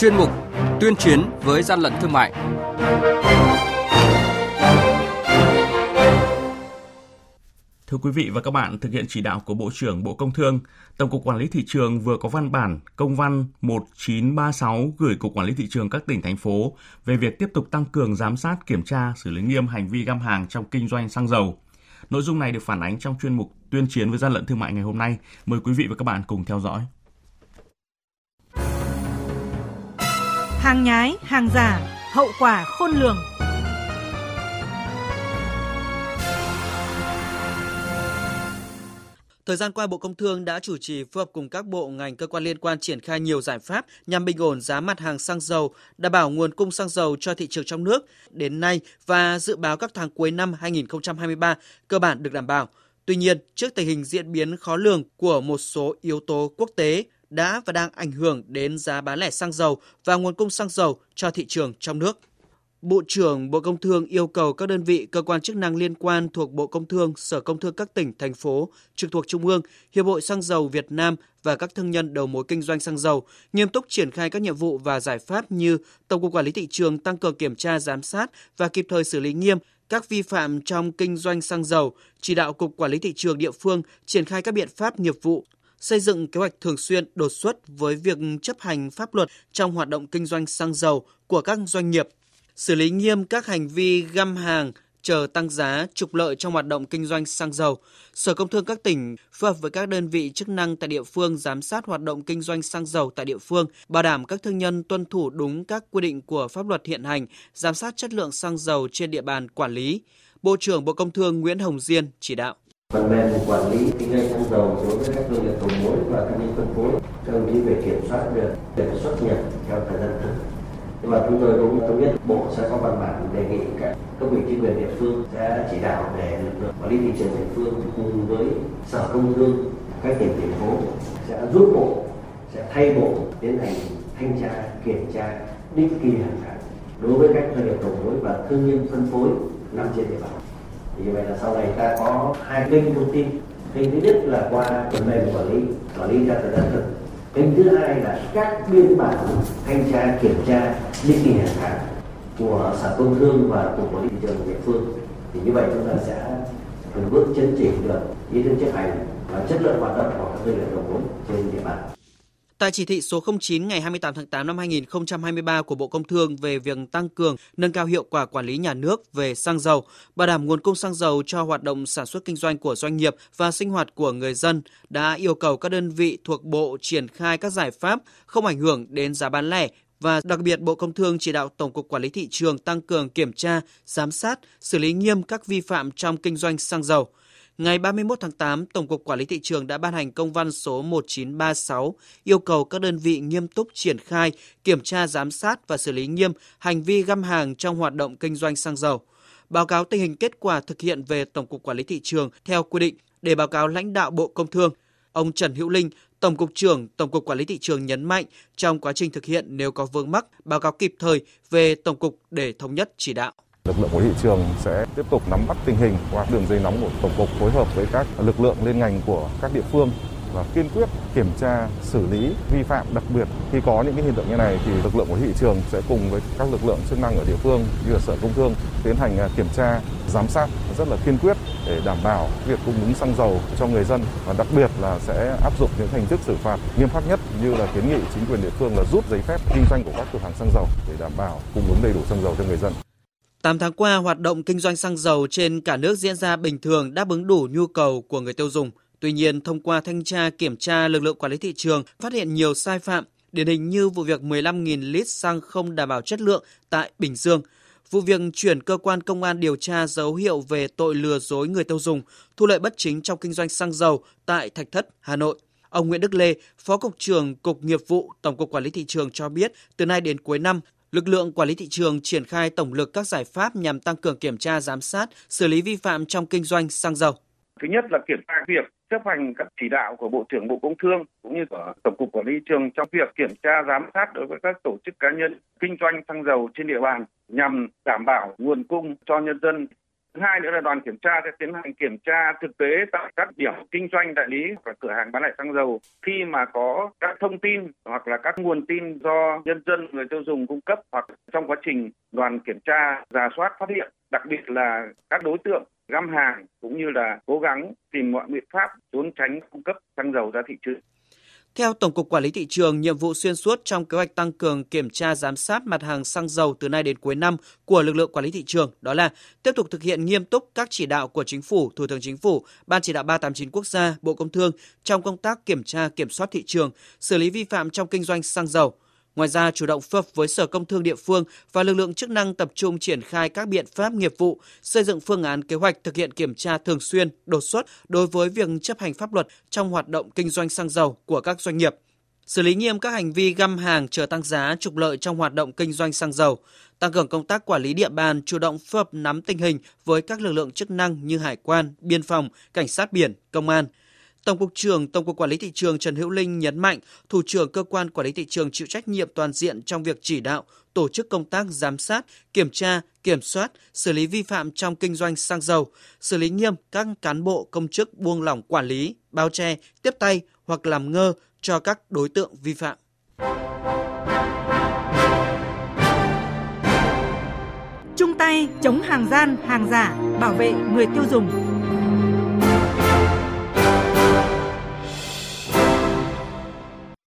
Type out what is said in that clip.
chuyên mục Tuyên chiến với gian lận thương mại. Thưa quý vị và các bạn, thực hiện chỉ đạo của Bộ trưởng Bộ Công Thương, Tổng cục Quản lý thị trường vừa có văn bản công văn 1936 gửi Cục Quản lý thị trường các tỉnh thành phố về việc tiếp tục tăng cường giám sát, kiểm tra, xử lý nghiêm hành vi găm hàng trong kinh doanh xăng dầu. Nội dung này được phản ánh trong chuyên mục Tuyên chiến với gian lận thương mại ngày hôm nay. Mời quý vị và các bạn cùng theo dõi. Hàng nhái, hàng giả, hậu quả khôn lường. Thời gian qua, Bộ Công Thương đã chủ trì phối hợp cùng các bộ ngành cơ quan liên quan triển khai nhiều giải pháp nhằm bình ổn giá mặt hàng xăng dầu, đảm bảo nguồn cung xăng dầu cho thị trường trong nước đến nay và dự báo các tháng cuối năm 2023 cơ bản được đảm bảo. Tuy nhiên, trước tình hình diễn biến khó lường của một số yếu tố quốc tế đã và đang ảnh hưởng đến giá bán lẻ xăng dầu và nguồn cung xăng dầu cho thị trường trong nước. Bộ trưởng Bộ Công Thương yêu cầu các đơn vị cơ quan chức năng liên quan thuộc Bộ Công Thương, Sở Công Thương các tỉnh, thành phố trực thuộc Trung ương, Hiệp hội Xăng dầu Việt Nam và các thương nhân đầu mối kinh doanh xăng dầu nghiêm túc triển khai các nhiệm vụ và giải pháp như Tổng cục Quản lý thị trường tăng cường kiểm tra giám sát và kịp thời xử lý nghiêm các vi phạm trong kinh doanh xăng dầu, chỉ đạo Cục Quản lý thị trường địa phương triển khai các biện pháp nghiệp vụ, xây dựng kế hoạch thường xuyên đột xuất với việc chấp hành pháp luật trong hoạt động kinh doanh xăng dầu của các doanh nghiệp, xử lý nghiêm các hành vi găm hàng, chờ tăng giá, trục lợi trong hoạt động kinh doanh xăng dầu. Sở Công Thương các tỉnh phối hợp với các đơn vị chức năng tại địa phương giám sát hoạt động kinh doanh xăng dầu tại địa phương, bảo đảm các thương nhân tuân thủ đúng các quy định của pháp luật hiện hành, giám sát chất lượng xăng dầu trên địa bàn quản lý. Bộ trưởng Bộ Công Thương Nguyễn Hồng Diên chỉ đạo phần mềm quản lý kinh doanh xăng dầu đối với các doanh nghiệp đầu mối và các nhân phân phối. Các đồng chí về kiểm soát được việc xuất nhập theo thời gian thực nhưng mà chúng tôi cũng thống nhất bộ sẽ có văn bản đề nghị các cấp ủy chính quyền địa phương sẽ chỉ đạo để lực lượng quản lý thị trường địa phương cùng với sở công thương, các tỉnh, thành phố sẽ giúp bộ, sẽ thay bộ tiến hành thanh tra, kiểm tra, định kỳ hàng tháng đối với các doanh nghiệp đầu mối và thương nhân phân phối nằm trên địa bàn thì vậy là sau này ta có hai kênh thông tin. Kênh thứ nhất là qua phần mềm quản lý quản lý ra thời gian thực. Kênh thứ hai là các biên bản thanh tra, kiểm tra định kỳ hàng tháng của sở công thương và cục quản lý thị trường địa phương. Thì như vậy chúng ta sẽ từng bước chấn chỉnh được ý thức chấp hành và chất lượng hoạt động của các doanh nghiệp đầu mối trên địa bàn. Tại chỉ thị số 09 ngày 28 tháng 8 năm 2023 của Bộ Công Thương về việc tăng cường, nâng cao hiệu quả quản lý nhà nước về xăng dầu, bảo đảm nguồn cung xăng dầu cho hoạt động sản xuất kinh doanh của doanh nghiệp và sinh hoạt của người dân, đã yêu cầu các đơn vị thuộc Bộ triển khai các giải pháp không ảnh hưởng đến giá bán lẻ và đặc biệt Bộ Công Thương chỉ đạo Tổng cục Quản lý thị trường tăng cường kiểm tra, giám sát, xử lý nghiêm các vi phạm trong kinh doanh xăng dầu – Ngày 31 tháng 8, Tổng cục Quản lý thị trường đã ban hành công văn số 1936 yêu cầu các đơn vị nghiêm túc triển khai, kiểm tra giám sát và xử lý nghiêm hành vi găm hàng trong hoạt động kinh doanh xăng dầu. Báo cáo tình hình kết quả thực hiện về Tổng cục Quản lý thị trường theo quy định để báo cáo lãnh đạo Bộ Công Thương. Ông Trần Hữu Linh, Tổng cục trưởng Tổng cục Quản lý thị trường nhấn mạnh trong quá trình thực hiện nếu có vướng mắc, báo cáo kịp thời về Tổng cục để thống nhất chỉ đạo. Lực lượng của thị trường sẽ tiếp tục nắm bắt tình hình qua đường dây nóng của Tổng cục phối hợp với các lực lượng liên ngành của các địa phương và kiên quyết kiểm tra, xử lý vi phạm đặc biệt, khi có những cái hiện tượng như này thì lực lượng của thị trường sẽ cùng với các lực lượng chức năng ở địa phương như là sở công thương tiến hành à, kiểm tra, giám sát rất là kiên quyết để đảm bảo việc cung ứng xăng dầu cho người dân và đặc biệt là sẽ áp dụng những hình thức xử phạt nghiêm khắc nhất như là kiến nghị chính quyền địa phương là rút giấy phép kinh doanh của các cửa hàng xăng dầu để đảm bảo cung ứng đầy đủ xăng dầu cho người dân. 8 tháng qua, hoạt động kinh doanh xăng dầu trên cả nước diễn ra bình thường đáp ứng đủ nhu cầu của người tiêu dùng. Tuy nhiên, thông qua thanh tra kiểm tra, lực lượng quản lý thị trường phát hiện nhiều sai phạm, điển hình như vụ việc 15.000 lít xăng không đảm bảo chất lượng tại Bình Dương, vụ việc chuyển cơ quan công an điều tra dấu hiệu về tội lừa dối người tiêu dùng, thu lợi bất chính trong kinh doanh xăng dầu tại Thạch Thất, Hà Nội. Ông Nguyễn Đức Lê, Phó Cục trưởng Cục Nghiệp vụ Tổng cục Quản lý Thị trường cho biết, từ nay đến cuối năm, lực lượng quản lý thị trường triển khai tổng lực các giải pháp nhằm tăng cường kiểm tra giám sát, xử lý vi phạm trong kinh doanh xăng dầu. Thứ nhất là kiểm tra việc chấp hành các chỉ đạo của Bộ trưởng Bộ Công Thương cũng như của Tổng cục Quản lý thị trường trong việc kiểm tra giám sát đối với các tổ chức cá nhân kinh doanh xăng dầu trên địa bàn nhằm đảm bảo nguồn cung cho nhân dân. Thứ hai nữa là đoàn kiểm tra sẽ tiến hành kiểm tra thực tế tại các điểm kinh doanh đại lý và cửa hàng bán lẻ xăng dầu khi mà có các thông tin hoặc là các nguồn tin do nhân dân, người tiêu dùng cung cấp hoặc trong quá trình đoàn kiểm tra giả soát phát hiện, đặc biệt là các đối tượng găm hàng cũng như là cố gắng tìm mọi biện pháp trốn tránh cung cấp xăng dầu ra thị trường. Theo Tổng cục Quản lý thị trường, nhiệm vụ xuyên suốt trong kế hoạch tăng cường kiểm tra giám sát mặt hàng xăng dầu từ nay đến cuối năm của lực lượng quản lý thị trường đó là tiếp tục thực hiện nghiêm túc các chỉ đạo của Chính phủ, Thủ tướng Chính phủ, Ban chỉ đạo 389 quốc gia, Bộ Công Thương trong công tác kiểm tra kiểm soát thị trường, xử lý vi phạm trong kinh doanh xăng dầu – Ngoài ra, chủ động phối hợp với Sở Công Thương địa phương và lực lượng chức năng tập trung triển khai các biện pháp nghiệp vụ, xây dựng phương án kế hoạch thực hiện kiểm tra thường xuyên, đột xuất đối với việc chấp hành pháp luật trong hoạt động kinh doanh xăng dầu của các doanh nghiệp. Xử lý nghiêm các hành vi găm hàng chờ tăng giá trục lợi trong hoạt động kinh doanh xăng dầu, tăng cường công tác quản lý địa bàn, chủ động phối hợp nắm tình hình với các lực lượng chức năng như hải quan, biên phòng, cảnh sát biển, công an – Tổng cục trưởng Tổng cục Quản lý thị trường Trần Hữu Linh nhấn mạnh, thủ trưởng cơ quan quản lý thị trường chịu trách nhiệm toàn diện trong việc chỉ đạo, tổ chức công tác giám sát, kiểm tra, kiểm soát, xử lý vi phạm trong kinh doanh xăng dầu, xử lý nghiêm các cán bộ công chức buông lỏng quản lý, bao che, tiếp tay hoặc làm ngơ cho các đối tượng vi phạm. Chung tay chống hàng gian, hàng giả, bảo vệ người tiêu dùng.